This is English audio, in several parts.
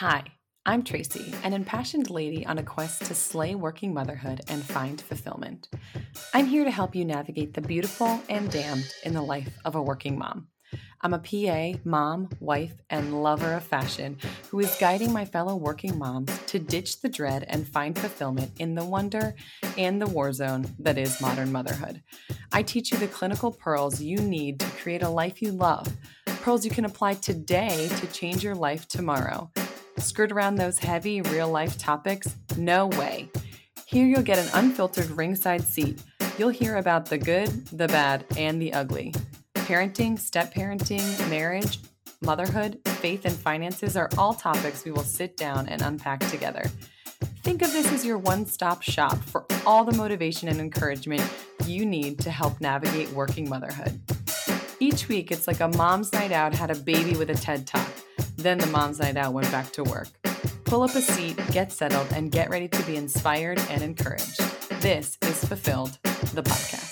Hi, I'm Tracy, an impassioned lady on a quest to slay working motherhood and find fulfillment. I'm here to help you navigate the beautiful and damned in the life of a working mom. I'm a PA, mom, wife, and lover of fashion who is guiding my fellow working moms to ditch the dread and find fulfillment in the wonder and the war zone that is modern motherhood. I teach you the clinical pearls you need to create a life you love, pearls you can apply today to change your life tomorrow. Skirt around those heavy real life topics? No way. Here you'll get an unfiltered ringside seat. You'll hear about the good, the bad, and the ugly. Parenting, step parenting, marriage, motherhood, faith, and finances are all topics we will sit down and unpack together. Think of this as your one stop shop for all the motivation and encouragement you need to help navigate working motherhood. Each week, it's like a mom's night out had a baby with a TED Talk. Then the mom's night out went back to work. Pull up a seat, get settled, and get ready to be inspired and encouraged. This is Fulfilled, the podcast.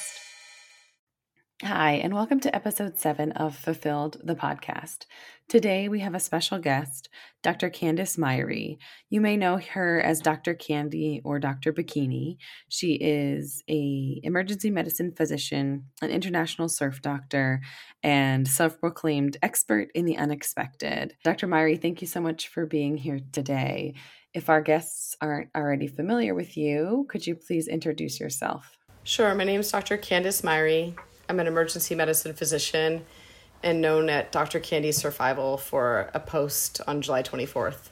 Hi, and welcome to episode seven of Fulfilled, the podcast. Today we have a special guest, Dr. Candice Myhre. You may know her as Dr. Candy or Dr. Bikini. She is a emergency medicine physician, an international surf doctor, and self-proclaimed expert in the unexpected. Dr. Myhre, thank you so much for being here today. If our guests aren't already familiar with you, could you please introduce yourself? Sure. My name is Dr. Candice Myhre. I'm an emergency medicine physician and known at Dr. Candy's Survival for a post on July 24th.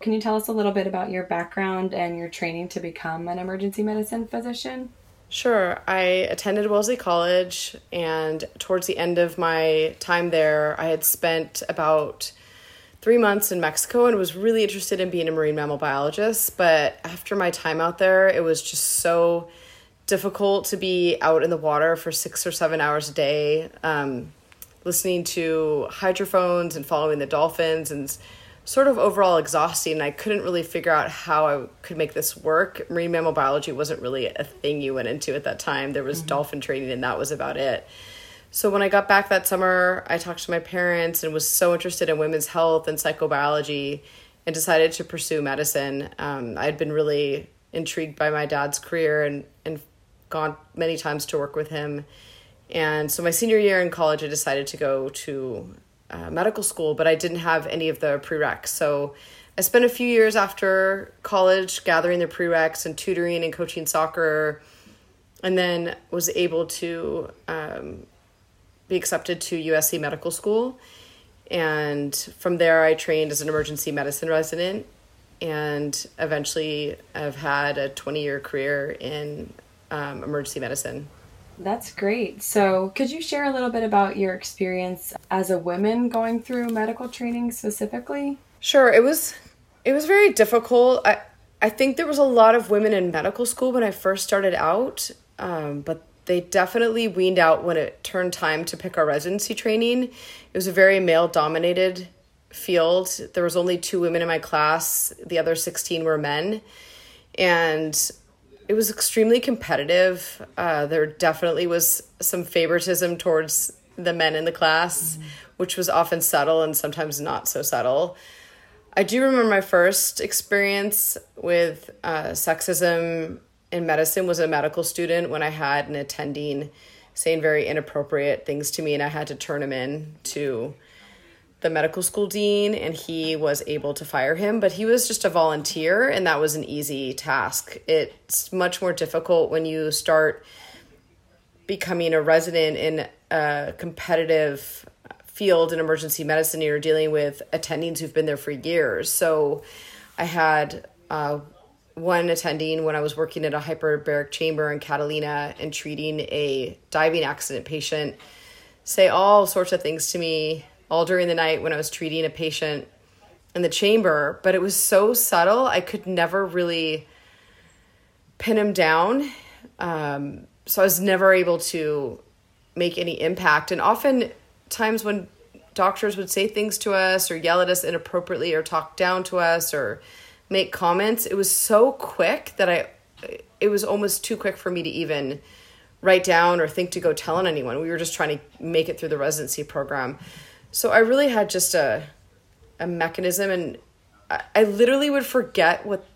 Can you tell us a little bit about your background and your training to become an emergency medicine physician? Sure. I attended Wellesley College, and towards the end of my time there, I had spent about three months in Mexico and was really interested in being a marine mammal biologist. But after my time out there, it was just so difficult to be out in the water for six or seven hours a day, um, listening to hydrophones and following the dolphins and sort of overall exhausting. And I couldn't really figure out how I could make this work. Marine mammal biology wasn't really a thing you went into at that time. There was mm-hmm. dolphin training, and that was about it. So when I got back that summer, I talked to my parents and was so interested in women's health and psychobiology and decided to pursue medicine. Um, I had been really intrigued by my dad's career and gone many times to work with him. And so my senior year in college, I decided to go to uh, medical school, but I didn't have any of the prereqs. So I spent a few years after college gathering the prereqs and tutoring and coaching soccer, and then was able to um, be accepted to USC Medical School. And from there, I trained as an emergency medicine resident and eventually I've had a 20 year career in um, emergency medicine. That's great. So, could you share a little bit about your experience as a woman going through medical training specifically? Sure. It was it was very difficult. I I think there was a lot of women in medical school when I first started out, um, but they definitely weaned out when it turned time to pick our residency training. It was a very male dominated field. There was only two women in my class. The other 16 were men. And it was extremely competitive. Uh, there definitely was some favoritism towards the men in the class, mm-hmm. which was often subtle and sometimes not so subtle. I do remember my first experience with uh, sexism in medicine was a medical student when I had an attending saying very inappropriate things to me, and I had to turn him in to the medical school dean and he was able to fire him, but he was just a volunteer and that was an easy task. It's much more difficult when you start becoming a resident in a competitive field in emergency medicine. You're dealing with attendings who've been there for years. So I had uh, one attending when I was working at a hyperbaric chamber in Catalina and treating a diving accident patient say all sorts of things to me all during the night when I was treating a patient in the chamber, but it was so subtle, I could never really pin him down. Um, so I was never able to make any impact. And often times when doctors would say things to us or yell at us inappropriately or talk down to us or make comments, it was so quick that I it was almost too quick for me to even write down or think to go tell on anyone. We were just trying to make it through the residency program. So I really had just a a mechanism and I, I literally would forget what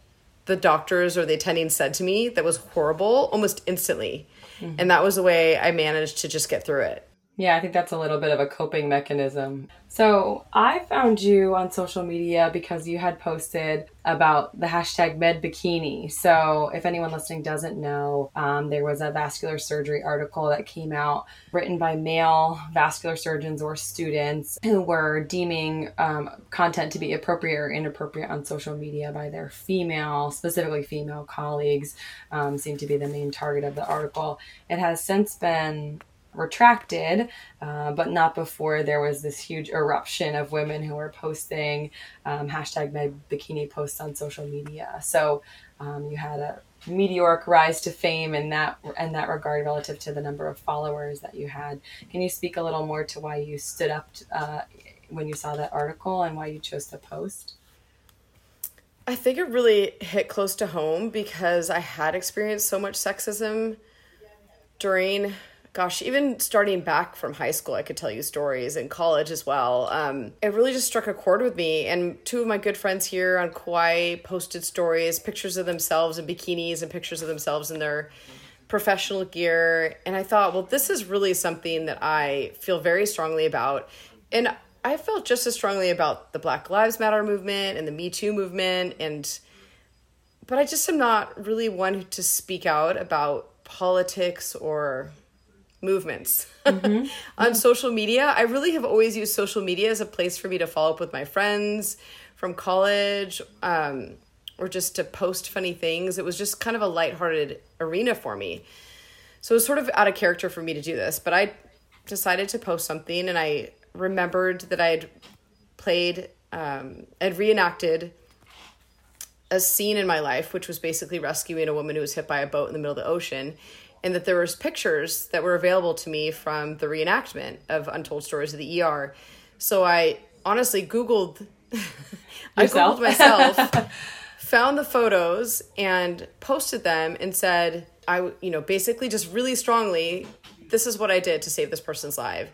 the doctors or the attending said to me that was horrible almost instantly. Mm-hmm. And that was the way I managed to just get through it. Yeah, I think that's a little bit of a coping mechanism. So I found you on social media because you had posted about the hashtag MedBikini. So if anyone listening doesn't know, um, there was a vascular surgery article that came out written by male vascular surgeons or students who were deeming um, content to be appropriate or inappropriate on social media by their female, specifically female colleagues, um, seemed to be the main target of the article. It has since been retracted, uh, but not before there was this huge eruption of women who were posting um, hashtag my bikini posts on social media. So um, you had a meteoric rise to fame in that in that regard relative to the number of followers that you had. Can you speak a little more to why you stood up uh, when you saw that article and why you chose to post? I think it really hit close to home because I had experienced so much sexism during gosh, even starting back from high school, I could tell you stories in college as well. Um, it really just struck a chord with me. And two of my good friends here on Kauai posted stories, pictures of themselves in bikinis and pictures of themselves in their professional gear. And I thought, well, this is really something that I feel very strongly about. And I felt just as strongly about the Black Lives Matter movement and the Me Too movement and but I just am not really one to speak out about politics or movements mm-hmm. on social media. I really have always used social media as a place for me to follow up with my friends from college um, or just to post funny things. It was just kind of a lighthearted arena for me. So it was sort of out of character for me to do this, but I decided to post something and I remembered that I had played, um, I'd reenacted a scene in my life, which was basically rescuing a woman who was hit by a boat in the middle of the ocean and that there was pictures that were available to me from the reenactment of Untold Stories of the ER. So I honestly Googled, I Googled myself, found the photos and posted them and said, I, you know, basically just really strongly, this is what I did to save this person's life.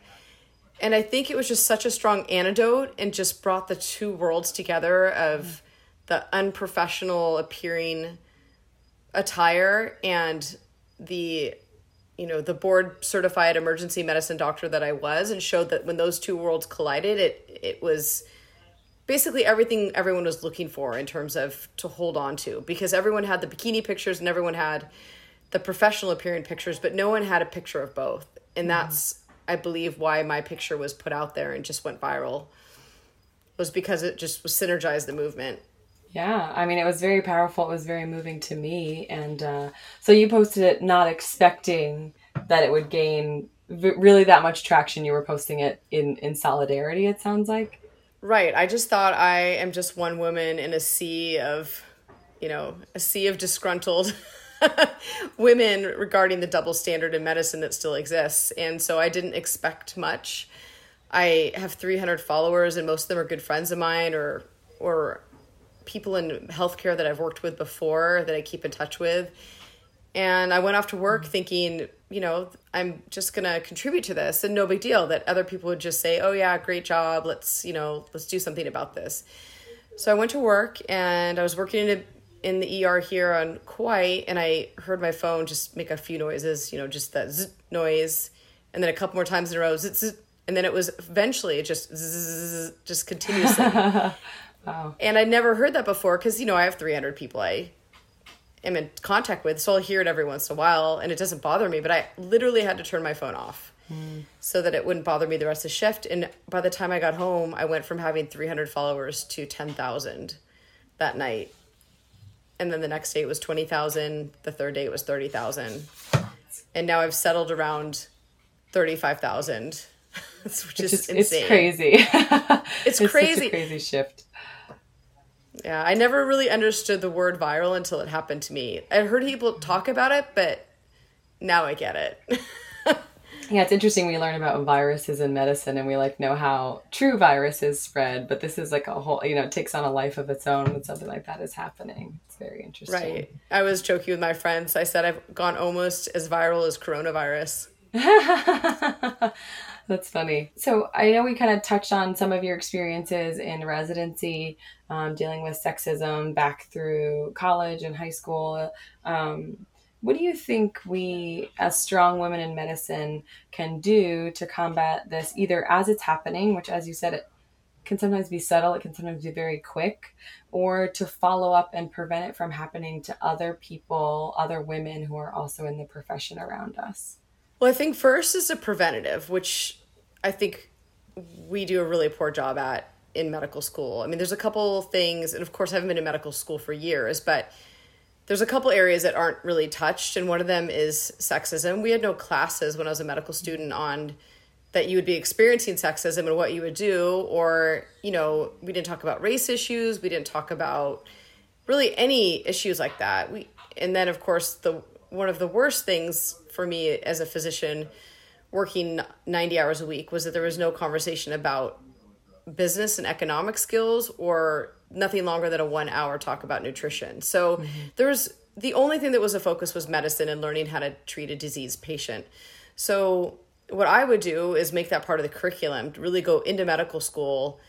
And I think it was just such a strong antidote and just brought the two worlds together of the unprofessional appearing attire and the you know the board certified emergency medicine doctor that I was and showed that when those two worlds collided it it was basically everything everyone was looking for in terms of to hold on to because everyone had the bikini pictures and everyone had the professional appearing pictures but no one had a picture of both and mm-hmm. that's I believe why my picture was put out there and just went viral was because it just was synergized the movement yeah, I mean, it was very powerful. It was very moving to me. And uh, so you posted it not expecting that it would gain v- really that much traction. You were posting it in, in solidarity, it sounds like. Right. I just thought I am just one woman in a sea of, you know, a sea of disgruntled women regarding the double standard in medicine that still exists. And so I didn't expect much. I have 300 followers, and most of them are good friends of mine or or people in healthcare that I've worked with before that I keep in touch with. And I went off to work thinking, you know, I'm just going to contribute to this and no big deal that other people would just say, "Oh yeah, great job. Let's, you know, let's do something about this." So I went to work and I was working in a, in the ER here on Kauai and I heard my phone just make a few noises, you know, just that zzz noise and then a couple more times in a row zzz, zzz, and then it was eventually just zzz, just continuously. Wow. And I'd never heard that before because, you know, I have 300 people I am in contact with. So I'll hear it every once in a while and it doesn't bother me. But I literally had to turn my phone off mm. so that it wouldn't bother me the rest of the shift. And by the time I got home, I went from having 300 followers to 10,000 that night. And then the next day it was 20,000. The third day it was 30,000. And now I've settled around 35,000. which is, insane. It's crazy. it's, it's crazy. crazy shift. Yeah, I never really understood the word viral until it happened to me. I heard people talk about it, but now I get it. yeah, it's interesting we learn about viruses in medicine and we like know how true viruses spread, but this is like a whole, you know, it takes on a life of its own when something like that is happening. It's very interesting. Right. I was joking with my friends. I said I've gone almost as viral as coronavirus. That's funny. So I know we kind of touched on some of your experiences in residency, um, dealing with sexism back through college and high school. Um, what do you think we, as strong women in medicine, can do to combat this, either as it's happening, which, as you said, it can sometimes be subtle, it can sometimes be very quick, or to follow up and prevent it from happening to other people, other women who are also in the profession around us? Well, I think first is a preventative, which I think we do a really poor job at in medical school. I mean, there's a couple things, and of course, I haven't been in medical school for years, but there's a couple areas that aren't really touched, and one of them is sexism. We had no classes when I was a medical student on that you would be experiencing sexism and what you would do, or, you know, we didn't talk about race issues, we didn't talk about really any issues like that. We, and then, of course, the one of the worst things for me as a physician working 90 hours a week was that there was no conversation about business and economic skills or nothing longer than a one hour talk about nutrition. So mm-hmm. there was the only thing that was a focus was medicine and learning how to treat a disease patient. So what I would do is make that part of the curriculum, really go into medical school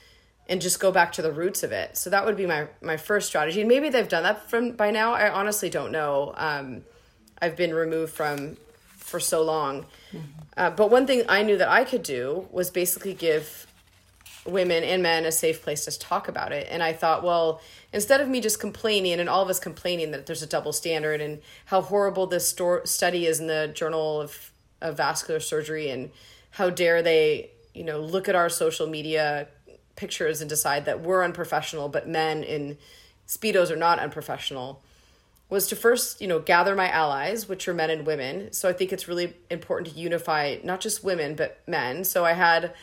and just go back to the roots of it. So that would be my my first strategy. And maybe they've done that from by now. I honestly don't know. Um, I've been removed from for so long. Mm-hmm. Uh, but one thing I knew that I could do was basically give women and men a safe place to talk about it. And I thought, well, instead of me just complaining and all of us complaining that there's a double standard and how horrible this sto- study is in the Journal of, of Vascular Surgery and how dare they, you know, look at our social media pictures and decide that we're unprofessional, but men in Speedos are not unprofessional was to first, you know, gather my allies, which are men and women. So I think it's really important to unify not just women, but men. So I had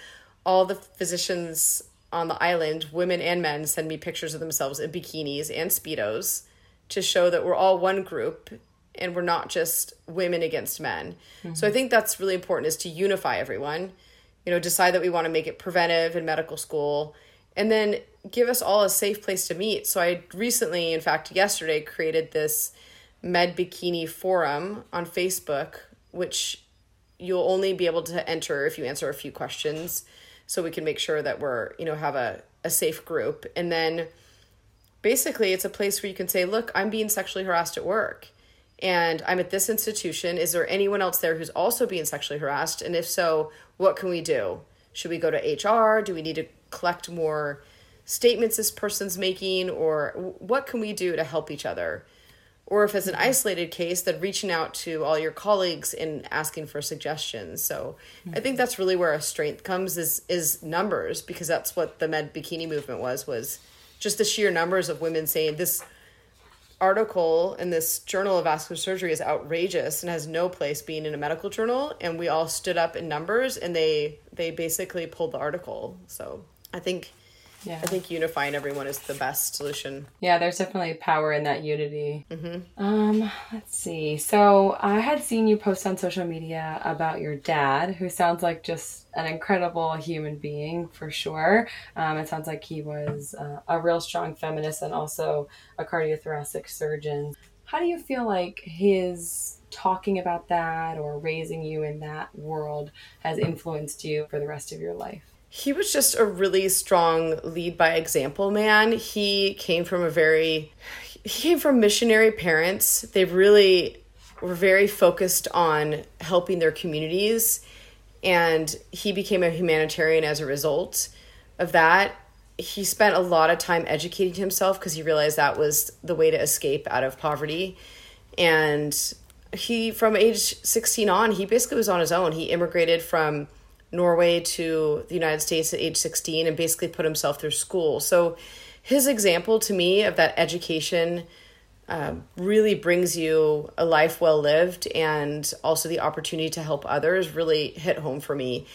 all the physicians on the island, women and men, send me pictures of themselves in bikinis and Speedos to show that we're all one group and we're not just women against men. Mm-hmm. So I think that's really important is to unify everyone, you know, decide that we want to make it preventive in medical school and then give us all a safe place to meet. So I recently, in fact, yesterday, created this Med Bikini forum on Facebook, which you'll only be able to enter if you answer a few questions so we can make sure that we're, you know, have a, a safe group. And then basically it's a place where you can say, look, I'm being sexually harassed at work and I'm at this institution. Is there anyone else there who's also being sexually harassed? And if so, what can we do? Should we go to HR? Do we need to collect more statements this person's making or what can we do to help each other or if it's an isolated case then reaching out to all your colleagues and asking for suggestions. So i think that's really where our strength comes is is numbers because that's what the med bikini movement was was just the sheer numbers of women saying this article in this journal of vascular surgery is outrageous and has no place being in a medical journal. And we all stood up in numbers and they they basically pulled the article. So i think yeah. I think unifying everyone is the best solution. Yeah, there's definitely power in that unity. Mm-hmm. Um, let's see. So I had seen you post on social media about your dad, who sounds like just an incredible human being for sure. Um, it sounds like he was uh, a real strong feminist and also a cardiothoracic surgeon. How do you feel like his talking about that or raising you in that world has influenced you for the rest of your life? He was just a really strong lead by example man. He came from a very he came from missionary parents. They really were very focused on helping their communities and he became a humanitarian as a result of that. He spent a lot of time educating himself because he realized that was the way to escape out of poverty. And he from age 16 on, he basically was on his own. He immigrated from Norway to the United States at age 16 and basically put himself through school. So his example to me of that education um, really brings you a life well lived and also the opportunity to help others really hit home for me.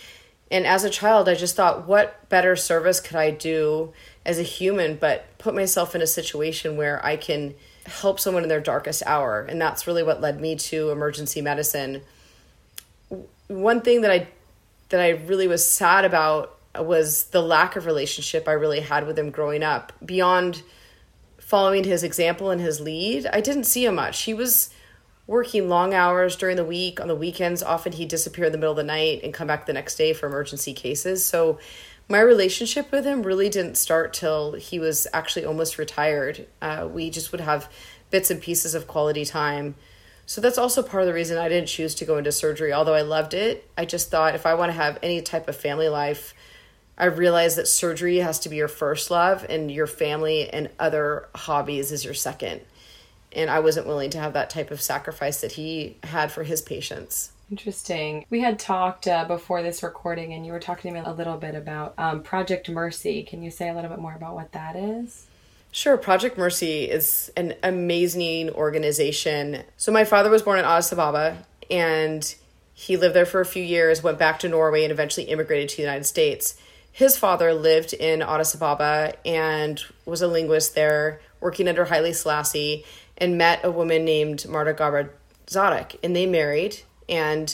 And as a child, I just thought, what better service could I do as a human but put myself in a situation where I can help someone in their darkest hour? And that's really what led me to emergency medicine. One thing that I that I really was sad about was the lack of relationship I really had with him growing up. Beyond following his example and his lead, I didn't see him much. He was working long hours during the week. On the weekends, often he'd disappear in the middle of the night and come back the next day for emergency cases. So my relationship with him really didn't start till he was actually almost retired. Uh, we just would have bits and pieces of quality time. So that's also part of the reason I didn't choose to go into surgery. Although I loved it, I just thought if I want to have any type of family life, I realized that surgery has to be your first love and your family and other hobbies is your second. And I wasn't willing to have that type of sacrifice that he had for his patients. Interesting. We had talked uh, before this recording, and you were talking to me a little bit about um, Project Mercy. Can you say a little bit more about what that is? Sure. Project Mercy is an amazing organization. So, my father was born in Addis Ababa, and he lived there for a few years, went back to Norway, and eventually immigrated to the United States his father lived in Addis Ababa and was a linguist there, working under Haile Selassie, and met a woman named Marta Garba Zadok, and they married. And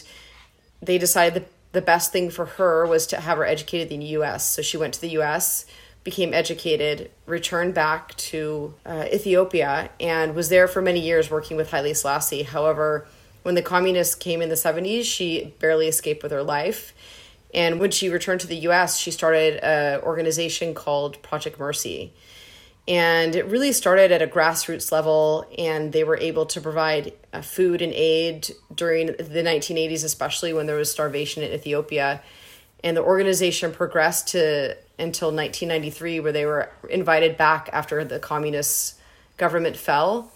they decided that the best thing for her was to have her educated in the U.S. So she went to the U.S., became educated, returned back to uh, Ethiopia, and was there for many years working with Haile Selassie. However, when the communists came in the 70s, she barely escaped with her life and when she returned to the US, she started an organization called Project Mercy. And it really started at a grassroots level, and they were able to provide uh, food and aid during the 1980s, especially when there was starvation in Ethiopia. And the organization progressed to until 1993, where they were invited back after the communist government fell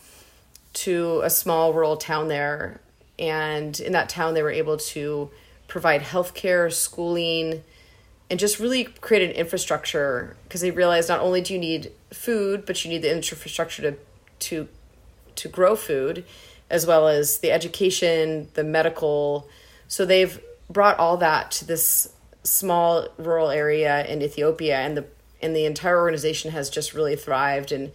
to a small rural town there. And in that town, they were able to provide healthcare, schooling, and just really create an infrastructure because they realized not only do you need food, but you need the infrastructure to to to grow food, as well as the education, the medical. So they've brought all that to this small rural area in Ethiopia, and the and the entire organization has just really thrived and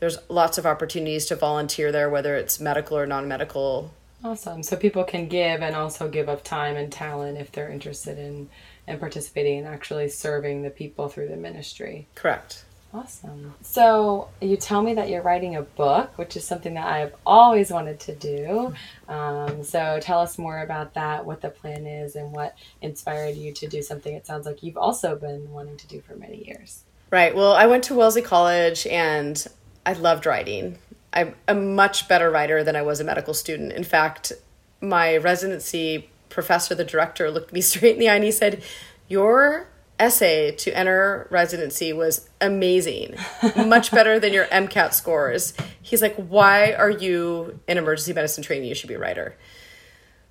there's lots of opportunities to volunteer there whether it's medical or non-medical Awesome. So people can give and also give of time and talent if they're interested in and participating in actually serving the people through the ministry. Correct. Awesome. So you tell me that you're writing a book, which is something that I've always wanted to do. Um, so tell us more about that, what the plan is, and what inspired you to do something it sounds like you've also been wanting to do for many years. Right. Well, I went to Wellesley College and I loved writing. I'm a much better writer than I was a medical student. In fact, my residency professor, the director, looked me straight in the eye and he said, Your essay to enter residency was amazing, much better than your MCAT scores. He's like, Why are you in emergency medicine training? You should be a writer.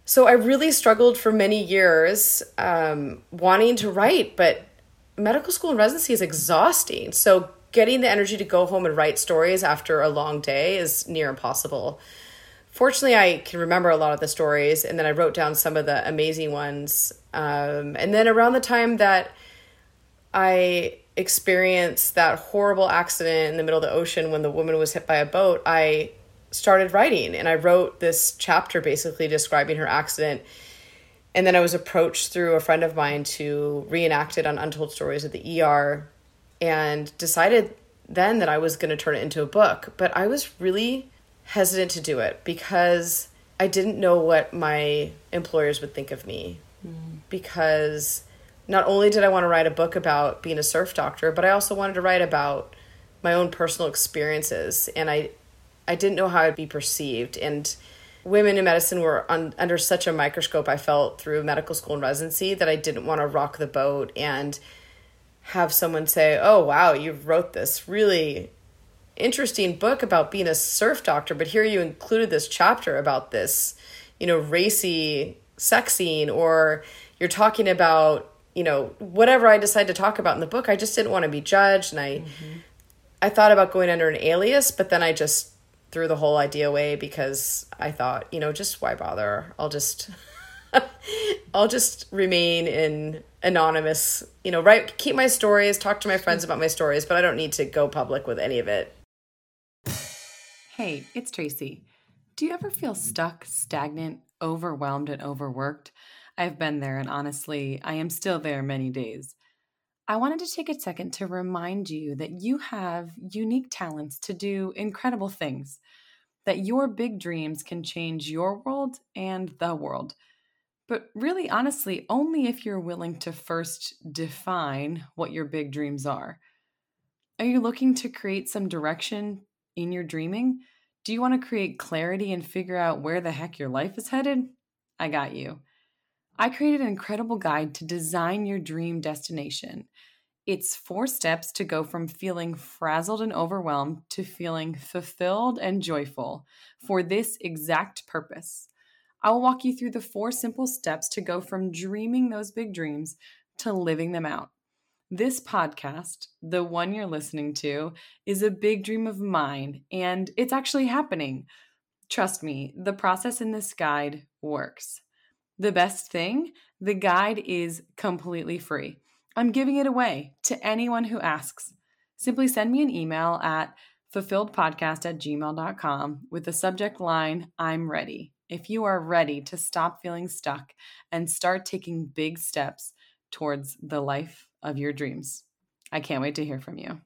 So I really struggled for many years um, wanting to write, but medical school and residency is exhausting. So getting the energy to go home and write stories after a long day is near impossible. Fortunately, I can remember a lot of the stories, and then I wrote down some of the amazing ones. Um, and then around the time that I experienced that horrible accident in the middle of the ocean when the woman was hit by a boat, I started writing and I wrote this chapter basically describing her accident. And then I was approached through a friend of mine to reenact it on Untold Stories of the ER and decided then that I was going to turn it into a book. But I was really hesitant to do it because I didn't know what my employers would think of me. Mm. Because not only did I want to write a book about being a surf doctor, but I also wanted to write about my own personal experiences. And I, I didn't know how I'd be perceived. And women in medicine were un, under such a microscope, I felt, through medical school and residency that I didn't want to rock the boat and have someone say, "Oh, wow, you wrote this really interesting book about being a surf doctor, but here you included this chapter about this, you know, racy sex scene or you're talking about, you know, whatever I decide to talk about in the book. I just didn't want to be judged and I mm-hmm. I thought about going under an alias, but then I just threw the whole idea away because I thought, you know, just why bother? I'll just I'll just remain in anonymous, you know, write keep my stories, talk to my friends about my stories, but I don't need to go public with any of it. Hey, it's Tracy. Do you ever feel stuck, stagnant, overwhelmed, and overworked? I've been there, and honestly, I am still there many days. I wanted to take a second to remind you that you have unique talents to do incredible things. that your big dreams can change your world and the world. But really, honestly, only if you're willing to first define what your big dreams are. Are you looking to create some direction in your dreaming? Do you want to create clarity and figure out where the heck your life is headed? I got you. I created an incredible guide to design your dream destination. It's four steps to go from feeling frazzled and overwhelmed to feeling fulfilled and joyful for this exact purpose. I will walk you through the four simple steps to go from dreaming those big dreams to living them out. This podcast, the one you're listening to, is a big dream of mine, and it's actually happening. Trust me, the process in this guide works. The best thing, the guide is completely free. I'm giving it away to anyone who asks. Simply send me an email at fulfilledpodcast at gmail.com with the subject line, I'm ready. If you are ready to stop feeling stuck and start taking big steps towards the life of your dreams, I can't wait to hear from you.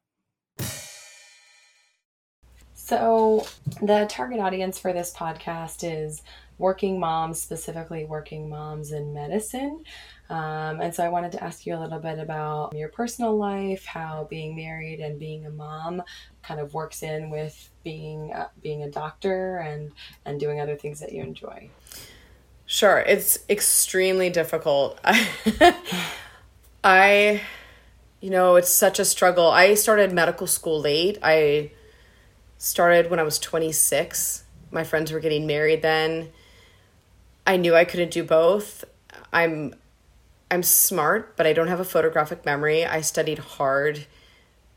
So, the target audience for this podcast is working moms, specifically working moms in medicine. Um, and so I wanted to ask you a little bit about your personal life, how being married and being a mom kind of works in with being uh, being a doctor and and doing other things that you enjoy. Sure, it's extremely difficult. I, you know, it's such a struggle. I started medical school late. I started when I was 26. My friends were getting married then. I knew I couldn't do both. I'm I'm smart, but I don't have a photographic memory. I studied hard.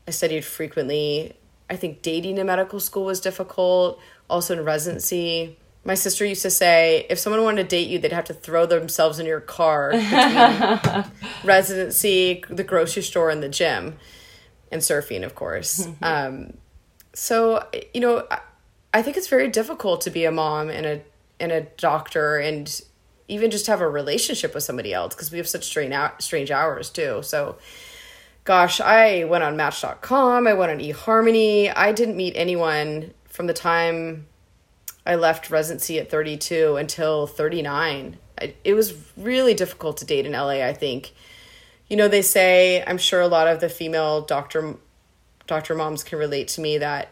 I studied frequently. I think dating in medical school was difficult, also in residency. My sister used to say if someone wanted to date you, they'd have to throw themselves in your car between residency, the grocery store, and the gym, and surfing, of course. um, so, you know, I, I think it's very difficult to be a mom and a and a doctor and even just have a relationship with somebody else because we have such strange strange hours too. So gosh, I went on match.com, I went on eHarmony. I didn't meet anyone from the time I left residency at 32 until 39. I, it was really difficult to date in LA, I think. You know, they say, I'm sure a lot of the female doctor doctor moms can relate to me that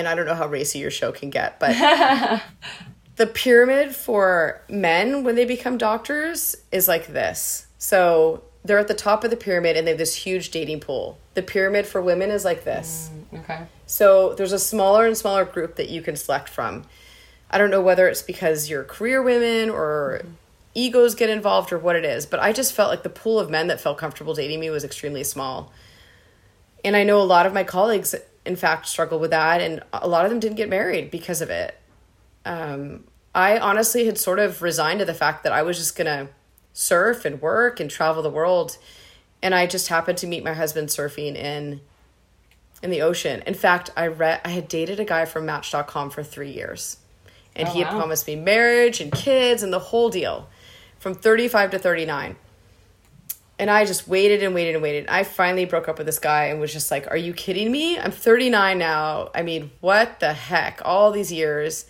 and I don't know how racy your show can get, but the pyramid for men when they become doctors is like this. So they're at the top of the pyramid and they have this huge dating pool. The pyramid for women is like this. Mm, okay. So there's a smaller and smaller group that you can select from. I don't know whether it's because you're career women or mm-hmm. egos get involved or what it is, but I just felt like the pool of men that felt comfortable dating me was extremely small. And I know a lot of my colleagues in fact struggled with that and a lot of them didn't get married because of it. Um, i honestly had sort of resigned to the fact that i was just gonna surf and work and travel the world and i just happened to meet my husband surfing in in the ocean. In fact i read i had dated a guy from match.com for three years and oh, he had wow. promised me marriage and kids and the whole deal from 35 to 39 and I just waited and waited and waited. I finally broke up with this guy and was just like, Are you kidding me? I'm 39 now. I mean, what the heck? All these years.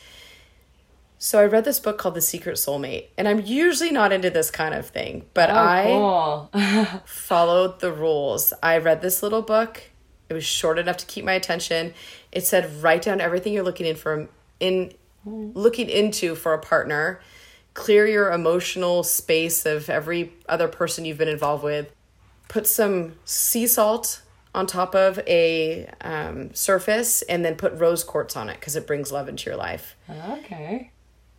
So I read this book called The Secret Soulmate. And I'm usually not into this kind of thing, but oh, I cool. followed the rules. I read this little book. It was short enough to keep my attention. It said write down everything you're looking in for in looking into for a partner clear your emotional space of every other person you've been involved with. Put some sea salt on top of a um, surface and then put rose quartz on it because it brings love into your life. Okay.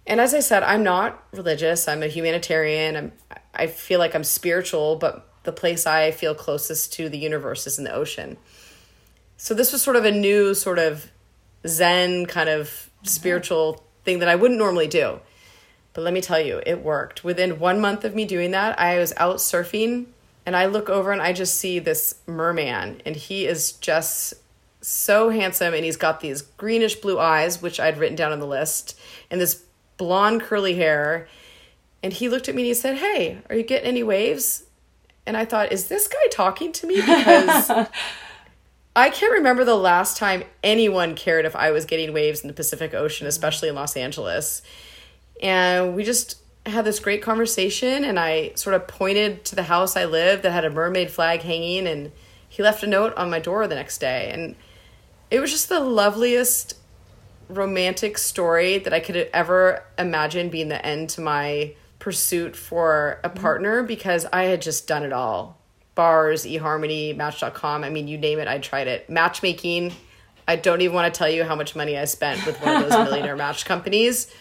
And as I said, I'm not religious. I'm a humanitarian. I'm, I feel like I'm spiritual, but the place I feel closest to the universe is in the ocean. So this was sort of a new sort of Zen kind of spiritual thing that I wouldn't normally do. But let me tell you, it worked. Within one month of me doing that, I was out surfing and I look over and I just see this merman, and he is just so handsome and he's got these greenish blue eyes, which I'd written down on the list, and this blonde curly hair. And he looked at me and he said, Hey, are you getting any waves? And I thought, Is this guy talking to me? Because I can't remember the last time anyone cared if I was getting waves in the Pacific Ocean, especially in Los Angeles. And we just had this great conversation, and I sort of pointed to the house I lived that had a mermaid flag hanging, and he left a note on my door the next day. And it was just the loveliest romantic story that I could ever imagine being the end to my pursuit for a mm-hmm. partner because I had just done it all bars, eHarmony, Match.com. I mean, you name it, I tried it. Matchmaking. I don't even want to tell you how much money I spent with one of those millionaire match companies.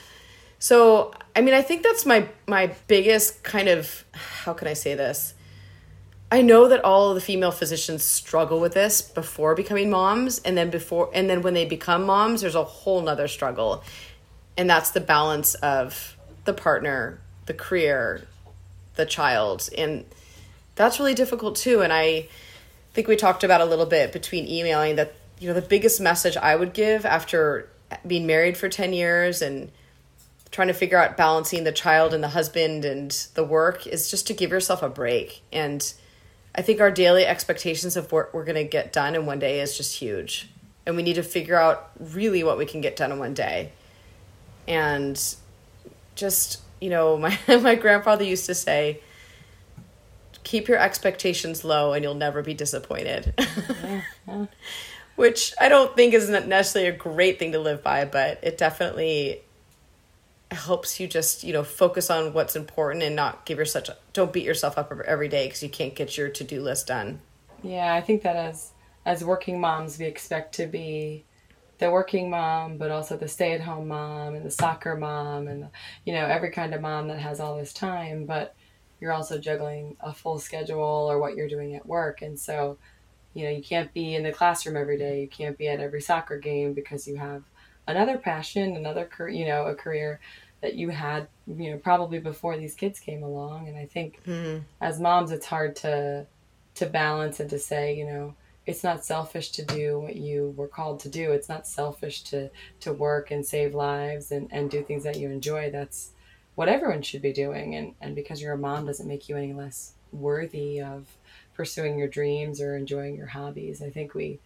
So, I mean, I think that's my my biggest kind of how can I say this? I know that all the female physicians struggle with this before becoming moms, and then before and then when they become moms, there's a whole nother struggle. And that's the balance of the partner, the career, the child. And that's really difficult too. And I think we talked about a little bit between emailing that, you know, the biggest message I would give after being married for 10 years and trying to figure out balancing the child and the husband and the work is just to give yourself a break. And I think our daily expectations of what we're going to get done in one day is just huge. And we need to figure out really what we can get done in one day. And just, you know, my, my grandfather used to say, keep your expectations low and you'll never be disappointed. Which I don't think is necessarily a great thing to live by, but it definitely helps you just, you know, focus on what's important and not give yourself don't beat yourself up every day because you can't get your to-do list done. Yeah, I think that as as working moms we expect to be the working mom, but also the stay-at-home mom and the soccer mom and you know every kind of mom that has all this time. But you're also juggling a full schedule or what you're doing at work. And so, you know, you can't be in the classroom every day. You can't be at every soccer game because you have another passion, another career, you know, a career that you had, you know, probably before these kids came along. And I think mm-hmm. as moms, it's hard to, to balance and to say, you know, it's not selfish to do what you were called to do. It's not selfish to, to work and save lives and, and do things that you enjoy. That's, what everyone should be doing and, and because you're a mom doesn't make you any less worthy of pursuing your dreams or enjoying your hobbies i think we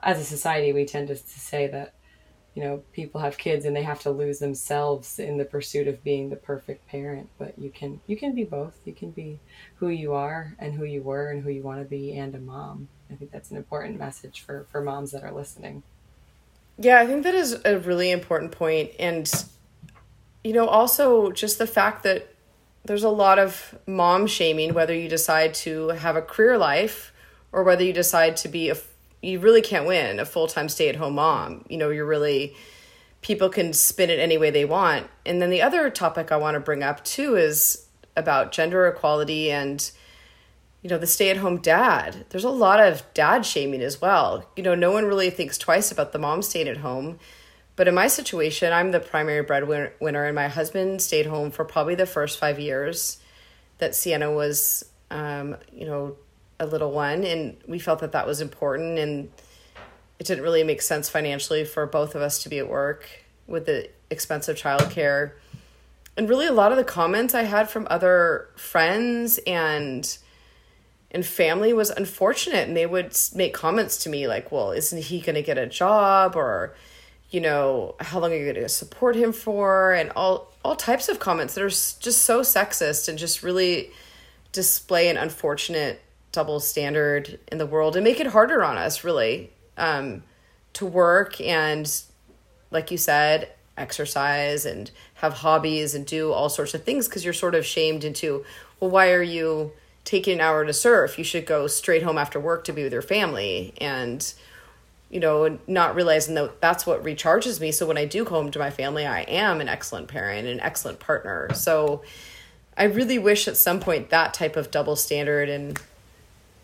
as a society we tend to, to say that you know people have kids and they have to lose themselves in the pursuit of being the perfect parent but you can you can be both. You can be who you are and who you were and who you want to be and a mom. I think that's an important message for for moms that are listening. Yeah i think that is a really important point and you know, also just the fact that there's a lot of mom shaming, whether you decide to have a career life or whether you decide to be a, you really can't win a full time stay at home mom. You know, you're really, people can spin it any way they want. And then the other topic I want to bring up too is about gender equality and, you know, the stay at home dad. There's a lot of dad shaming as well. You know, no one really thinks twice about the mom staying at home but in my situation, I'm the primary breadwinner, and my husband stayed home for probably the first five years that Sienna was, um, you know, a little one, and we felt that that was important, and it didn't really make sense financially for both of us to be at work with the expensive childcare. And really, a lot of the comments I had from other friends and and family was unfortunate, and they would make comments to me like, "Well, isn't he going to get a job?" or you know, how long are you going to support him for? And all, all types of comments that are just so sexist and just really display an unfortunate double standard in the world and make it harder on us, really, um, to work and, like you said, exercise and have hobbies and do all sorts of things because you're sort of shamed into, well, why are you taking an hour to surf? You should go straight home after work to be with your family. And, you know, not realizing that that's what recharges me. So when I do come home to my family, I am an excellent parent, an excellent partner. So I really wish at some point that type of double standard and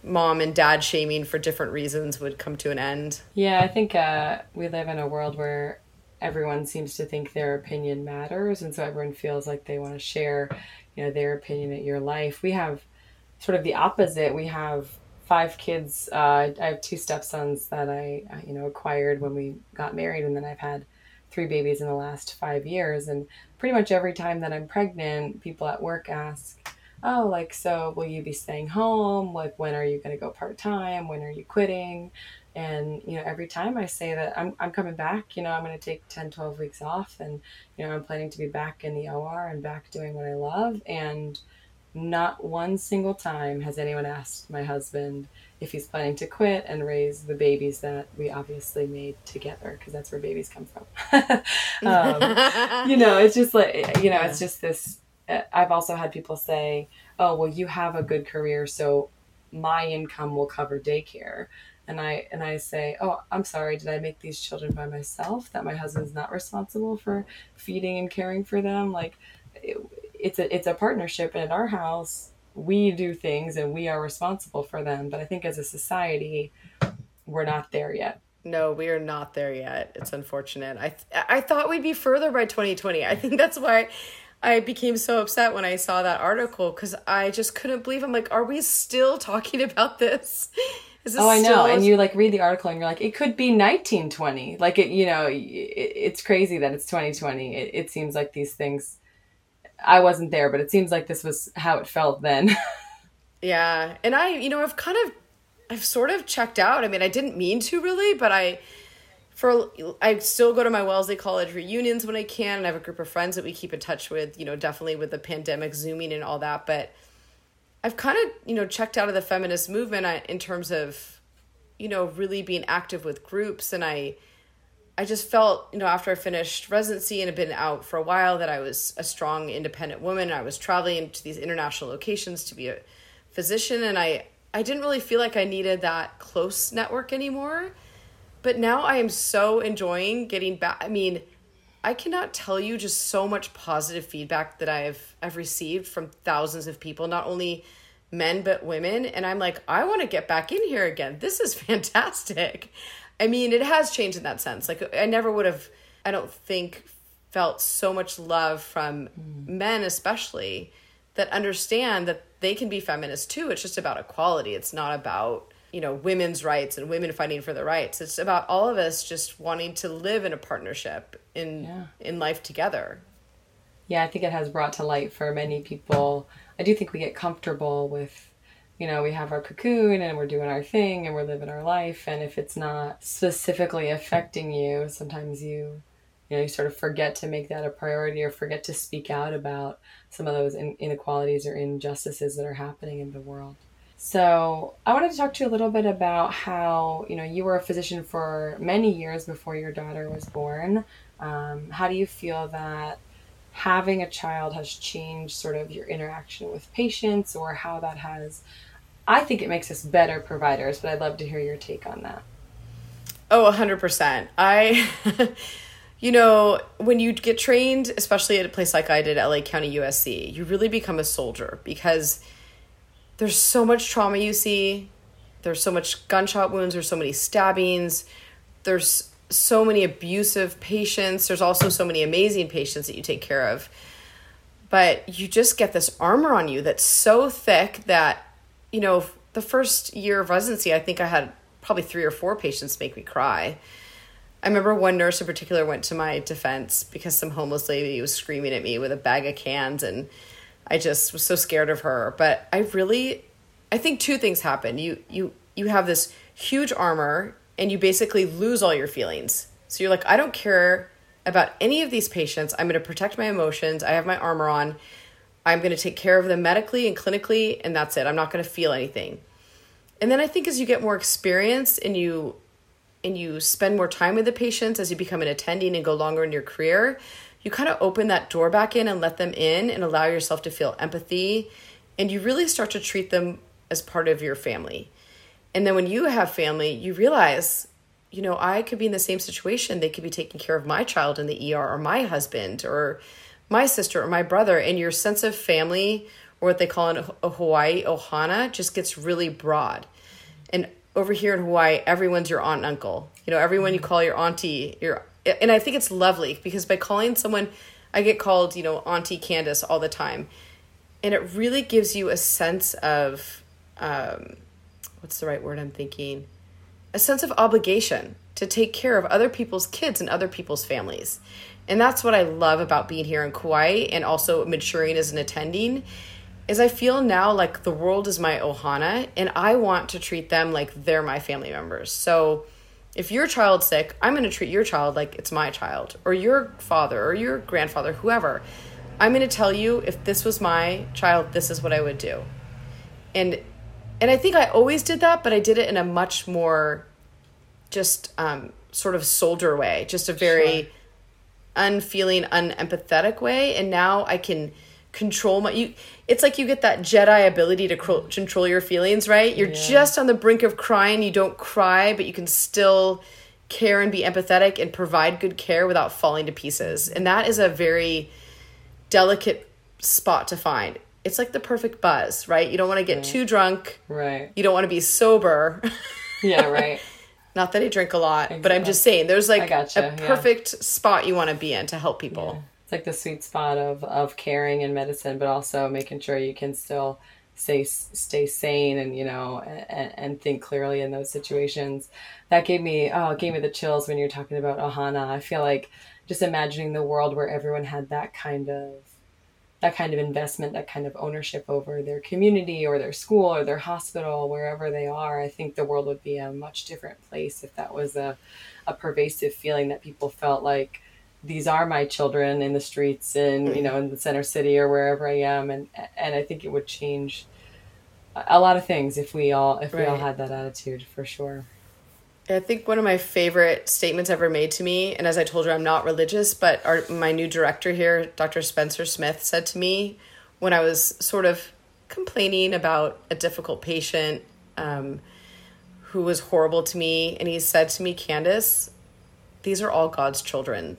mom and dad shaming for different reasons would come to an end. Yeah, I think uh, we live in a world where everyone seems to think their opinion matters, and so everyone feels like they want to share, you know, their opinion at your life. We have sort of the opposite. We have five kids. Uh, I have two stepsons that I, you know, acquired when we got married, and then I've had three babies in the last five years. And pretty much every time that I'm pregnant, people at work ask, oh, like, so will you be staying home? Like, when are you going to go part time? When are you quitting? And, you know, every time I say that I'm, I'm coming back, you know, I'm going to take 10, 12 weeks off and, you know, I'm planning to be back in the OR and back doing what I love. And not one single time has anyone asked my husband if he's planning to quit and raise the babies that we obviously made together because that's where babies come from. um, you know, it's just like, you know, yeah. it's just this Uh, I've also had people say, "Oh, well, you have a good career, so my income will cover daycare." And I and I say, "Oh, I'm sorry. Did I make these children by myself? That my husband's not responsible for feeding and caring for them? Like, it, it's a it's a partnership, and at our house, we do things and we are responsible for them. But I think as a society, we're not there yet." No, we are not there yet. It's unfortunate. I th- I thought we'd be further by 2020. I think that's why I became so upset when I saw that article because I just couldn't believe. I'm like, are we still talking about this? this oh, I know. And you like read the article and you're like, it could be 1920. Like it, you know, it, it's crazy that it's 2020. It, it seems like these things. I wasn't there, but it seems like this was how it felt then. yeah, and I, you know, I've kind of, I've sort of checked out. I mean, I didn't mean to really, but I for I still go to my Wellesley College reunions when I can, and I have a group of friends that we keep in touch with. You know, definitely with the pandemic, zooming and all that. But I've kind of you know checked out of the feminist movement uh, in terms of you know really being active with groups, and I I just felt you know after I finished residency and had been out for a while that I was a strong independent woman. I was traveling to these international locations to be a physician, and I I didn't really feel like I needed that close network anymore but now I am so enjoying getting back. I mean, I cannot tell you just so much positive feedback that I've I've received from thousands of people, not only men but women, and I'm like, I want to get back in here again. This is fantastic. I mean, it has changed in that sense. Like I never would have I don't think felt so much love from mm. men especially that understand that they can be feminists too. It's just about equality. It's not about you know women's rights and women fighting for their rights. It's about all of us just wanting to live in a partnership in yeah. in life together. Yeah i think it has brought to light for many people. I do think we get comfortable with you know we have our cocoon and we're doing our thing and we're living our life. And if it's not specifically affecting you sometimes you you know you sort of forget to make that a priority or forget to speak out about some of those inequalities or injustices that are happening in the world so, I wanted to talk to you a little bit about how, you know, you were a physician for many years before your daughter was born. Um, how do you feel that having a child has changed sort of your interaction with patients or how that has I think it makes us better providers, but I'd love to hear your take on that. Oh, 100%. I you know, when you get trained, especially at a place like I did, LA County USC, you really become a soldier because there's so much trauma you see. There's so much gunshot wounds, there's so many stabbings, there's so many abusive patients. There's also so many amazing patients that you take care of. But you just get this armor on you that's so thick that, you know, the first year of residency, I think I had probably three or four patients make me cry. I remember one nurse in particular went to my defense because some homeless lady was screaming at me with a bag of cans and I just was so scared of her. But I really, I think two things happen. You you you have this huge armor, and you basically lose all your feelings. So you're like, I don't care about any of these patients. I'm going to protect my emotions. I have my armor on. I'm going to take care of them medically and clinically, and that's it. I'm not going to feel anything. And then I think as you get more experience and you and you spend more time with the patients as you become an attending and go longer in your career, you kind of open that door back in and let them in and allow yourself to feel empathy. And you really start to treat them as part of your family. And then when you have family, you realize, you know, I could be in the same situation. They could be taking care of my child in the ER or my husband or my sister or my brother. And your sense of family, or what they call in Hawaii, ohana, just gets really broad. And over here in Hawaii, everyone's your aunt and uncle. You know, everyone you call your auntie, your and I think it's lovely because by calling someone, I get called, you know, Auntie Candace all the time. And it really gives you a sense of, um, what's the right word I'm thinking? A sense of obligation to take care of other people's kids and other people's families. And that's what I love about being here in Kauai and also maturing as an attending is I feel now like the world is my ohana and I want to treat them like they're my family members. So if your child's sick, I'm going to treat your child like it's my child or your father or your grandfather, whoever. I'm going to tell you if this was my child, this is what I would do. And and I think I always did that, but I did it in a much more just um, sort of soldier way, just a very sure. unfeeling, unempathetic way. And now I can control my you it's like you get that jedi ability to cr- control your feelings right you're yeah. just on the brink of crying you don't cry but you can still care and be empathetic and provide good care without falling to pieces and that is a very delicate spot to find it's like the perfect buzz right you don't want to get right. too drunk right you don't want to be sober yeah right not that i drink a lot exactly. but i'm just saying there's like gotcha. a perfect yeah. spot you want to be in to help people yeah it's like the sweet spot of of caring and medicine, but also making sure you can still stay stay sane and you know and, and think clearly in those situations. That gave me oh gave me the chills when you're talking about Ohana. I feel like just imagining the world where everyone had that kind of that kind of investment, that kind of ownership over their community or their school or their hospital, wherever they are, I think the world would be a much different place if that was a, a pervasive feeling that people felt like these are my children in the streets and you know in the center city or wherever I am and and I think it would change a lot of things if we all if right. we all had that attitude for sure. I think one of my favorite statements ever made to me, and as I told you, I'm not religious, but our, my new director here, Dr. Spencer Smith, said to me when I was sort of complaining about a difficult patient um, who was horrible to me, and he said to me, Candace, these are all God's children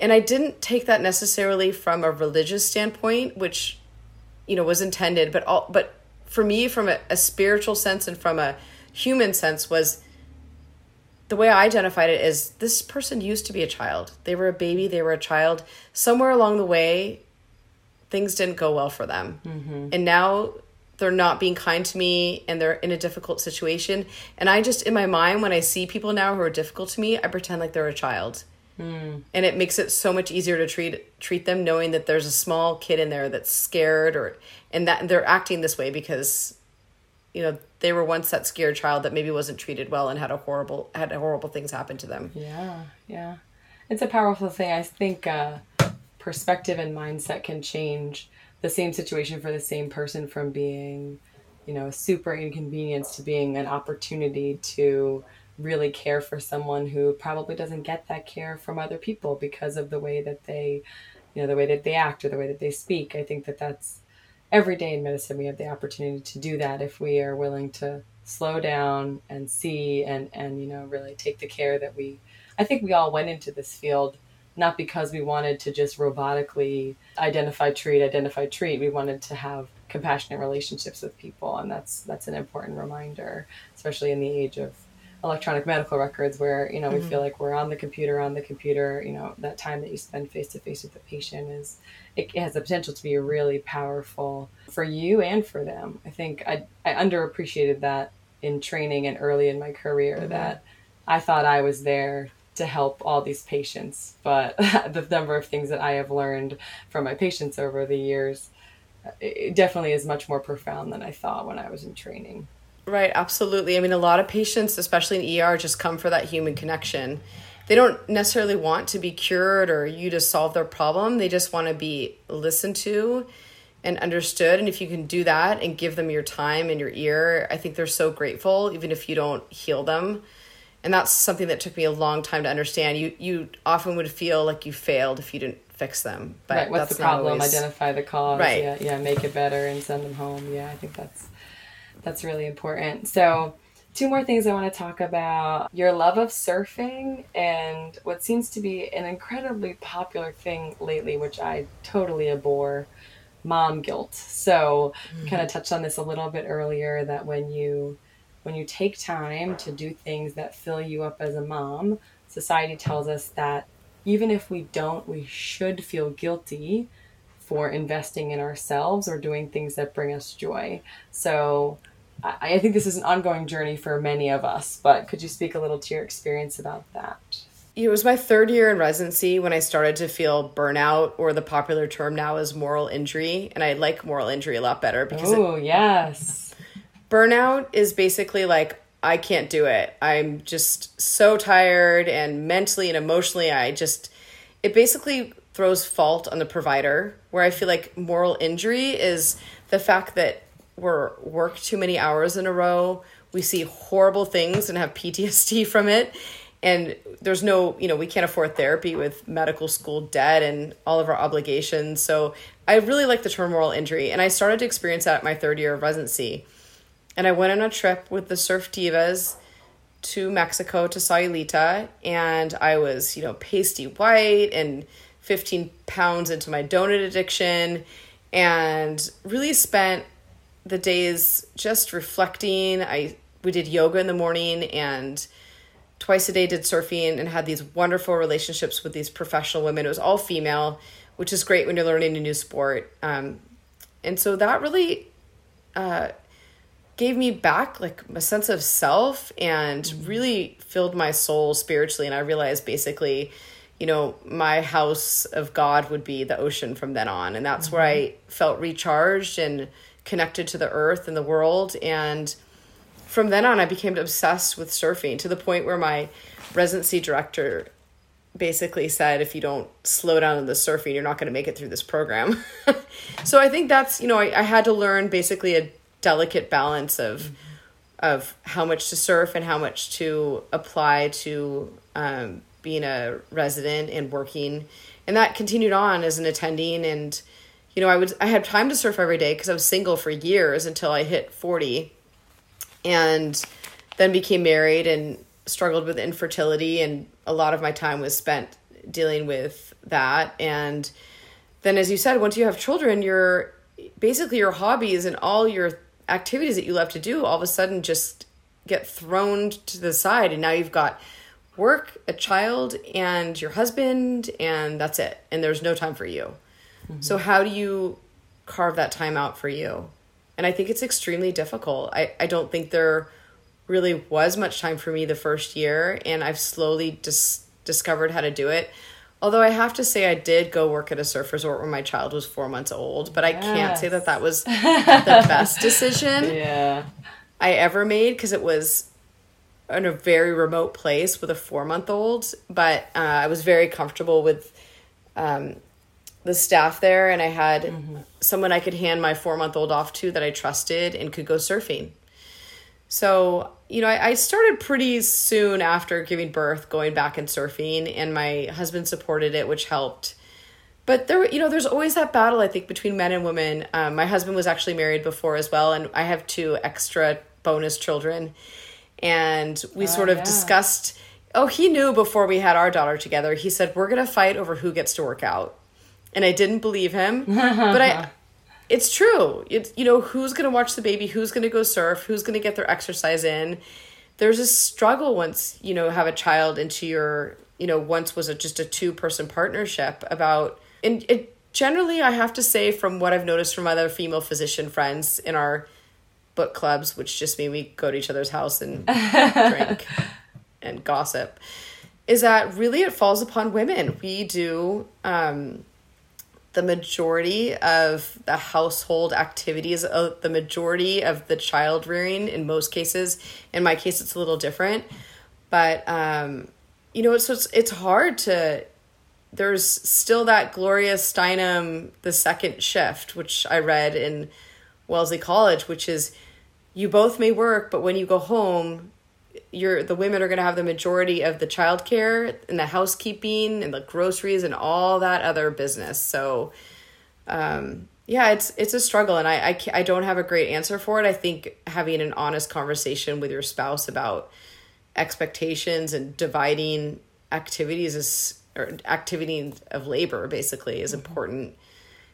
and I didn't take that necessarily from a religious standpoint, which you know was intended, but all but for me from a, a spiritual sense and from a human sense was the way I identified it is this person used to be a child. They were a baby, they were a child. Somewhere along the way, things didn't go well for them. Mm-hmm. And now they're not being kind to me and they're in a difficult situation. And I just, in my mind, when I see people now who are difficult to me, I pretend like they're a child. Mm. And it makes it so much easier to treat treat them knowing that there's a small kid in there that's scared or and that they're acting this way because you know they were once that scared child that maybe wasn't treated well and had a horrible had horrible things happen to them. Yeah. Yeah. It's a powerful thing. I think uh perspective and mindset can change the same situation for the same person from being, you know, super inconvenience to being an opportunity to really care for someone who probably doesn't get that care from other people because of the way that they you know the way that they act or the way that they speak. I think that that's every day in medicine we have the opportunity to do that if we are willing to slow down and see and and you know really take the care that we i think we all went into this field not because we wanted to just robotically identify treat identify treat. We wanted to have compassionate relationships with people and that's that's an important reminder especially in the age of electronic medical records where you know we mm-hmm. feel like we're on the computer on the computer you know that time that you spend face to face with the patient is it, has the potential to be really powerful for you and for them i think i, I underappreciated that in training and early in my career mm-hmm. that i thought i was there to help all these patients but the number of things that i have learned from my patients over the years it definitely is much more profound than i thought when i was in training Right, absolutely. I mean, a lot of patients, especially in ER, just come for that human connection. They don't necessarily want to be cured or you to solve their problem. They just want to be listened to and understood. And if you can do that and give them your time and your ear, I think they're so grateful, even if you don't heal them. And that's something that took me a long time to understand. You you often would feel like you failed if you didn't fix them. But right. What's the problem? Always... Identify the cause. Right. Yeah, yeah. Make it better and send them home. Yeah, I think that's that's really important. So, two more things I want to talk about your love of surfing and what seems to be an incredibly popular thing lately, which I totally abhor mom guilt. So, mm-hmm. kind of touched on this a little bit earlier that when you when you take time to do things that fill you up as a mom, society tells us that even if we don't, we should feel guilty for investing in ourselves or doing things that bring us joy. So, I, I think this is an ongoing journey for many of us, but could you speak a little to your experience about that? it was my third year in residency when I started to feel burnout, or the popular term now is moral injury. And I like moral injury a lot better because oh yes, burnout is basically like I can't do it. I'm just so tired, and mentally and emotionally, I just it basically throws fault on the provider. Where I feel like moral injury is the fact that we're work too many hours in a row. We see horrible things and have PTSD from it. And there's no you know we can't afford therapy with medical school debt and all of our obligations. So i really like the term moral injury. And i started to experience that at my third year of residency. And i went on a trip with the surf divas to mexico to sayulita and i was you know pasty white and 15 pounds into my donut addiction. And really spent the days just reflecting i we did yoga in the morning and twice a day did surfing and had these wonderful relationships with these professional women. It was all female, which is great when you're learning a new sport. Um, and so that really uh, gave me back like a sense of self and mm-hmm. really filled my soul spiritually. And I realized basically, you know, my house of God would be the ocean from then on. And that's mm-hmm. where I felt recharged and connected to the earth and the world. And from then on, I became obsessed with surfing to the point where my residency director basically said, if you don't slow down in the surfing, you're not going to make it through this program. so I think that's, you know, I, I, had to learn basically a delicate balance of, mm-hmm. of how much to surf and how much to apply to um, being a resident and working. And that continued on as an attending. And, you know, I would, I had time to surf every day because I was single for years until I hit 40 and then became married and struggled with infertility and a lot of my time was spent dealing with that. And then as you said once you have children your basically your hobbies and all your activities that you love to do all of a sudden just get thrown to the side. And now you've got work a child and your husband and that's it. And there's no time for you mm-hmm. so how do you carve that time out for you and I think it's extremely difficult. I, I don't think there really was much time for me the first year, and I've slowly dis- discovered how to do it. Although I have to say, I did go work at a surf resort when my child was four months old, but I yes. can't say that that was the best decision yeah. I ever made because it was in a very remote place with a four month old. But uh, I was very comfortable with um, the staff there and I had mm-hmm. someone I could hand my four month old off to that I trusted and could go surfing. So, you know, I, I, started pretty soon after giving birth going back and surfing, and my husband supported it, which helped. But there, you know, there's always that battle, I think, between men and women. Um, my husband was actually married before as well, and I have two extra bonus children. And we uh, sort of yeah. discussed, oh, he knew before we had our daughter together. He said, We're going to fight over who gets to work out and I didn't believe him. but I it's true. It's you know, who's going to watch the baby, who's going to go surf, who's going to get their exercise in. There's a struggle once, you know, have a child into your, you know, once was a, just a two-person partnership about and it generally I have to say from what I've noticed from other female physician friends in our book clubs, which just mean we go to each other's house and drink and gossip, is that really it falls upon women. We do um the majority of the household activities, uh, the majority of the child rearing in most cases. In my case, it's a little different, but um, you know, it's, it's it's hard to. There's still that Gloria Steinem, the second shift, which I read in Wellesley College, which is you both may work, but when you go home, you're the women are going to have the majority of the childcare and the housekeeping and the groceries and all that other business. So, um, yeah, it's it's a struggle, and I, I I don't have a great answer for it. I think having an honest conversation with your spouse about expectations and dividing activities is or activity of labor basically is mm-hmm. important.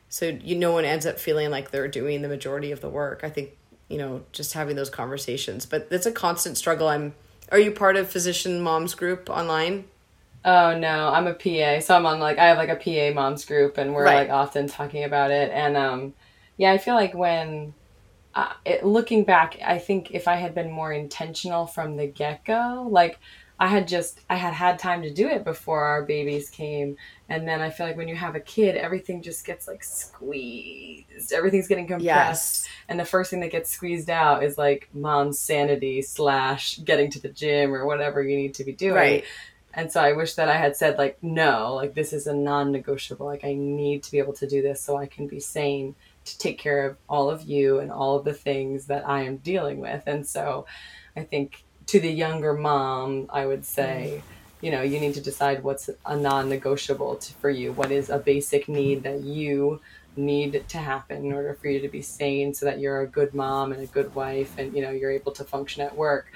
So you no one ends up feeling like they're doing the majority of the work. I think you know just having those conversations, but it's a constant struggle. I'm are you part of Physician Moms Group online? Oh no, I'm a PA, so I'm on like I have like a PA moms group, and we're right. like often talking about it. And um, yeah, I feel like when uh, it, looking back, I think if I had been more intentional from the get go, like I had just I had had time to do it before our babies came, and then I feel like when you have a kid, everything just gets like squeezed. Everything's getting compressed, yes. and the first thing that gets squeezed out is like mom's sanity slash getting to the gym or whatever you need to be doing. Right. And so I wish that I had said like no, like this is a non-negotiable. Like I need to be able to do this so I can be sane to take care of all of you and all of the things that I am dealing with. And so I think to the younger mom, I would mm. say, you know, you need to decide what's a non-negotiable to, for you. What is a basic need that you need to happen in order for you to be sane, so that you're a good mom and a good wife, and you know you're able to function at work.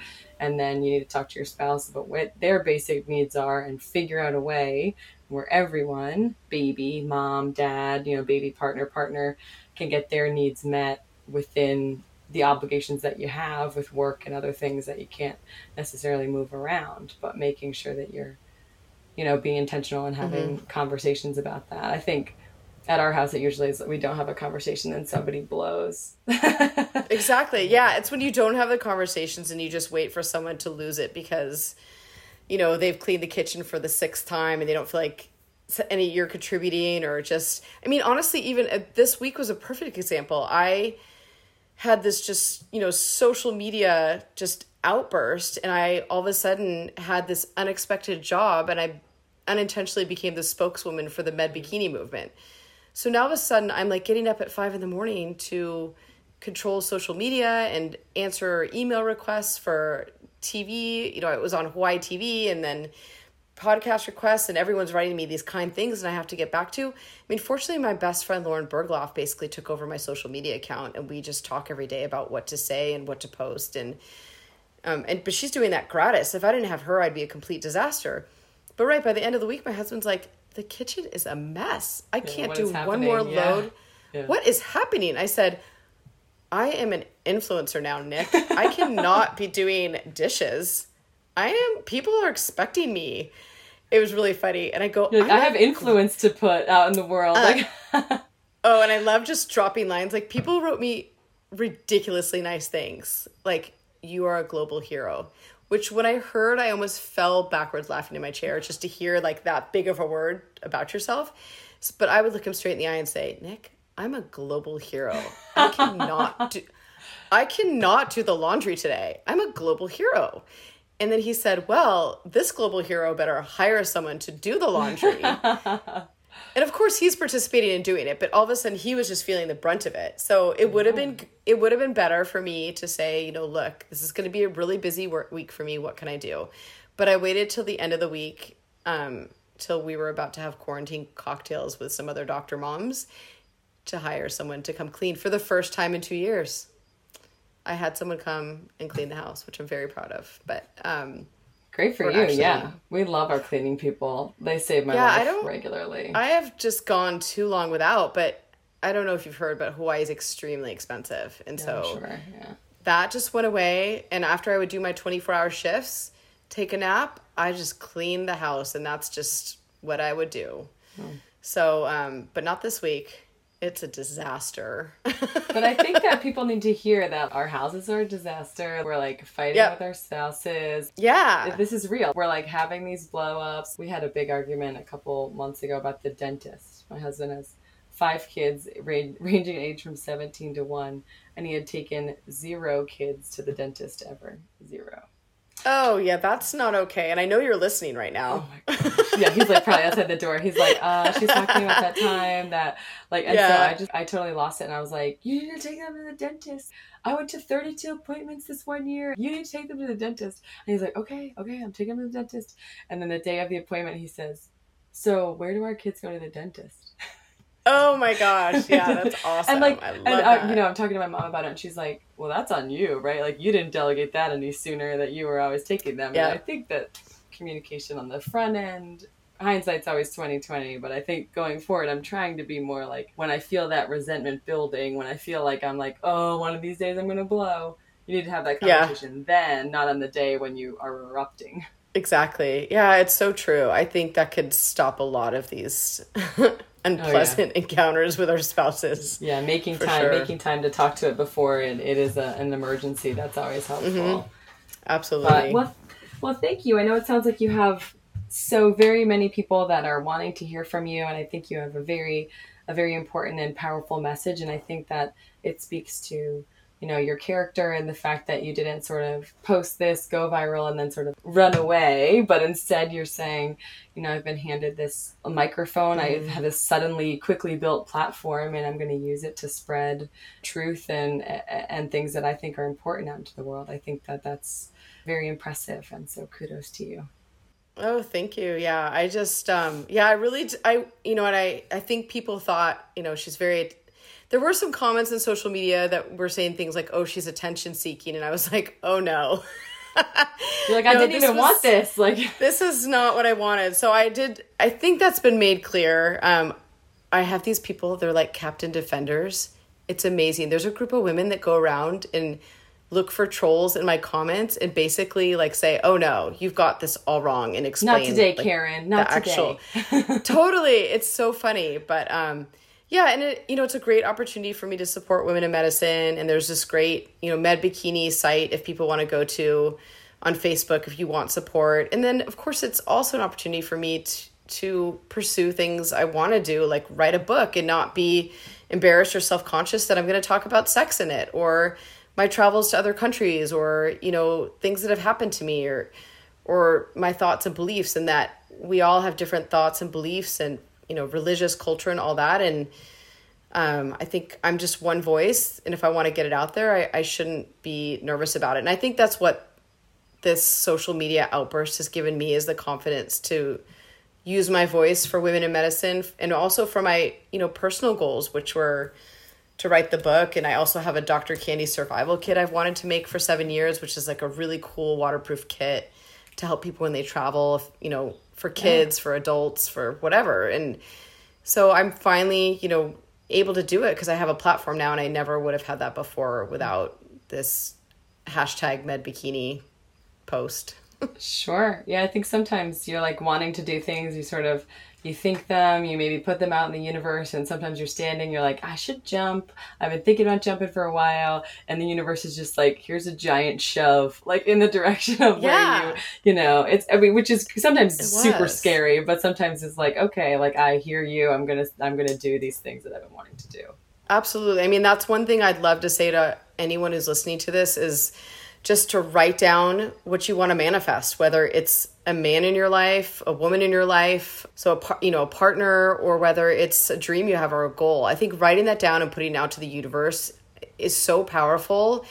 And then you need to talk to your spouse about what their basic needs are and figure out a way where everyone, baby, mom, dad, you know, baby partner, partner, can get their needs met within the obligations that you have with work and other things that you can't necessarily move around, but making sure that you're, you know, being intentional and having mm-hmm. conversations about that. I think at our house it usually is that we don't have a conversation and somebody blows. exactly. Yeah, it's when you don't have the conversations and you just wait for someone to lose it because you know, they've cleaned the kitchen for the sixth time and they don't feel like any you're contributing or just I mean honestly even uh, this week was a perfect example. I had this just, you know, social media just outburst and I all of a sudden had this unexpected job and I unintentionally became the spokeswoman for the med mm-hmm. bikini movement. So now all of a sudden I'm like getting up at five in the morning to control social media and answer email requests for TV. You know, it was on Hawaii TV and then podcast requests and everyone's writing me these kind things and I have to get back to. I mean, fortunately, my best friend Lauren Bergloff basically took over my social media account and we just talk every day about what to say and what to post and um and but she's doing that gratis. If I didn't have her, I'd be a complete disaster. But right by the end of the week, my husband's like, the kitchen is a mess. I can't do one more yeah. load. Yeah. What is happening? I said, I am an influencer now, Nick. I cannot be doing dishes. I am people are expecting me. It was really funny. And I go like, I have influence to put out in the world. Uh, like Oh, and I love just dropping lines. Like people wrote me ridiculously nice things. Like you are a global hero. Which when I heard I almost fell backwards laughing in my chair just to hear like that big of a word about yourself. But I would look him straight in the eye and say, Nick, I'm a global hero. I cannot do I cannot do the laundry today. I'm a global hero. And then he said, Well, this global hero better hire someone to do the laundry. and of course he's participating in doing it, but all of a sudden he was just feeling the brunt of it. So it would have been it would have been better for me to say, you know, look, this is going to be a really busy work week for me. What can I do? But I waited till the end of the week, um, till we were about to have quarantine cocktails with some other doctor moms to hire someone to come clean for the first time in two years. I had someone come and clean the house, which I'm very proud of. But um, great for you, actually, yeah. We love our cleaning people. They save my yeah, life I don't, regularly. I have just gone too long without, but I don't know if you've heard, but Hawaii is extremely expensive, and yeah, so sure, yeah. that just went away. And after I would do my 24 hour shifts, take a nap, I just clean the house, and that's just what I would do. Oh. So, um, but not this week it's a disaster. but I think that people need to hear that our houses are a disaster. We're like fighting yep. with our spouses. Yeah. This is real. We're like having these blow ups. We had a big argument a couple months ago about the dentist. My husband has five kids ranging age from 17 to 1 and he had taken zero kids to the dentist ever. Zero. Oh yeah, that's not okay. And I know you're listening right now. Oh yeah, he's like probably outside the door. He's like, uh, she's talking about that time that like and yeah. so I just I totally lost it and I was like, You need to take them to the dentist. I went to 32 appointments this one year. You need to take them to the dentist. And he's like, Okay, okay, I'm taking them to the dentist. And then the day of the appointment he says, So where do our kids go to the dentist? Oh my gosh, yeah, that's awesome. and like, and uh, you know, I'm talking to my mom about it, and she's like, "Well, that's on you, right? Like, you didn't delegate that any sooner. That you were always taking them." Yeah. And I think that communication on the front end, hindsight's always 2020, but I think going forward, I'm trying to be more like when I feel that resentment building, when I feel like I'm like, "Oh, one of these days I'm gonna blow." You need to have that conversation yeah. then, not on the day when you are erupting. Exactly. Yeah, it's so true. I think that could stop a lot of these unpleasant oh, yeah. encounters with our spouses. Yeah, making time, sure. making time to talk to it before it, it is a, an emergency. That's always helpful. Mm-hmm. Absolutely. But, well, Well, thank you. I know it sounds like you have so very many people that are wanting to hear from you, and I think you have a very, a very important and powerful message. And I think that it speaks to you know your character and the fact that you didn't sort of post this go viral and then sort of run away but instead you're saying you know i've been handed this microphone mm-hmm. i have this suddenly quickly built platform and i'm going to use it to spread truth and and things that i think are important out into the world i think that that's very impressive and so kudos to you Oh, thank you. Yeah, I just um yeah, I really I you know, and I I think people thought, you know, she's very there were some comments in social media that were saying things like, "Oh, she's attention seeking," and I was like, "Oh no." You're like, I no, didn't even was, want this. Like, this is not what I wanted. So I did. I think that's been made clear. Um, I have these people. They're like captain defenders. It's amazing. There's a group of women that go around and look for trolls in my comments and basically like say, "Oh no, you've got this all wrong," and explain. Not today, like, Karen. Not today. Actual, totally, it's so funny, but um, yeah, and it, you know, it's a great opportunity for me to support women in medicine. And there's this great, you know, MedBikini site if people want to go to on Facebook if you want support. And then, of course, it's also an opportunity for me to, to pursue things I want to do, like write a book and not be embarrassed or self conscious that I'm going to talk about sex in it or my travels to other countries or, you know, things that have happened to me or, or my thoughts and beliefs and that we all have different thoughts and beliefs and you know religious culture and all that. And um, i think i'm just one voice and if i want to get it out there I, I shouldn't be nervous about it. And i think that's what this social media outburst has given me is the confidence to use my voice for women in medicine and also for my you know personal goals which were to write the book. And i also have a dr candy survival kit i've wanted to make for seven years which is like a really cool waterproof kit to help people when they travel you know for kids, yeah. for adults, for whatever. And so I'm finally, you know, able to do it because I have a platform now and I never would have had that before without this hashtag MedBikini post. sure. Yeah, I think sometimes you're like wanting to do things, you sort of you think them, you maybe put them out in the universe, and sometimes you're standing, you're like, I should jump. I've been thinking about jumping for a while, and the universe is just like, here's a giant shove, like in the direction of yeah. where you, you know, it's, I mean, which is sometimes super scary, but sometimes it's like, okay, like I hear you, I'm gonna, I'm gonna do these things that I've been wanting to do. Absolutely. I mean, that's one thing I'd love to say to anyone who's listening to this is just to write down what you want to manifest, whether it's a man in your life, a woman in your life, so a par- you know a partner, or whether it's a dream you have or a goal. I think writing that down and putting it out to the universe is so powerful,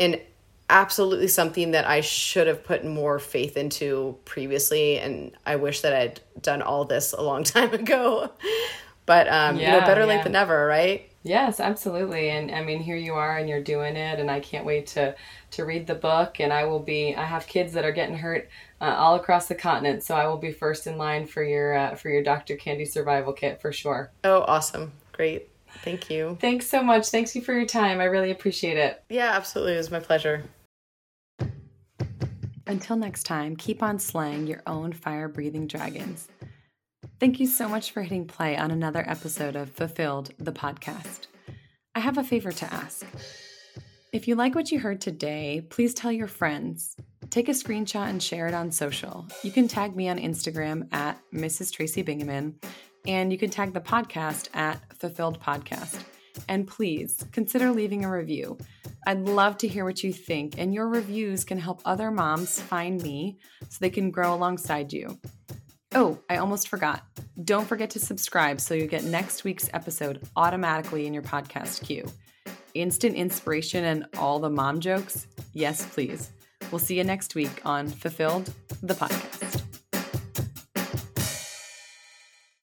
and absolutely something that I should have put more faith into previously. And I wish that I'd done all this a long time ago. But um, yeah, you know, better yeah. late than never, right? Yes, absolutely. And I mean, here you are and you're doing it and I can't wait to to read the book and I will be I have kids that are getting hurt uh, all across the continent, so I will be first in line for your uh, for your Dr. Candy survival kit for sure. Oh, awesome. Great. Thank you. Thanks so much. Thanks you for your time. I really appreciate it. Yeah, absolutely. It was my pleasure. Until next time, keep on slaying your own fire breathing dragons. Thank you so much for hitting play on another episode of Fulfilled, the podcast. I have a favor to ask. If you like what you heard today, please tell your friends. Take a screenshot and share it on social. You can tag me on Instagram at Mrs. Tracy Bingaman, and you can tag the podcast at Fulfilled Podcast. And please consider leaving a review. I'd love to hear what you think, and your reviews can help other moms find me so they can grow alongside you. Oh, I almost forgot. Don't forget to subscribe so you get next week's episode automatically in your podcast queue. Instant inspiration and all the mom jokes? Yes, please. We'll see you next week on Fulfilled, the podcast.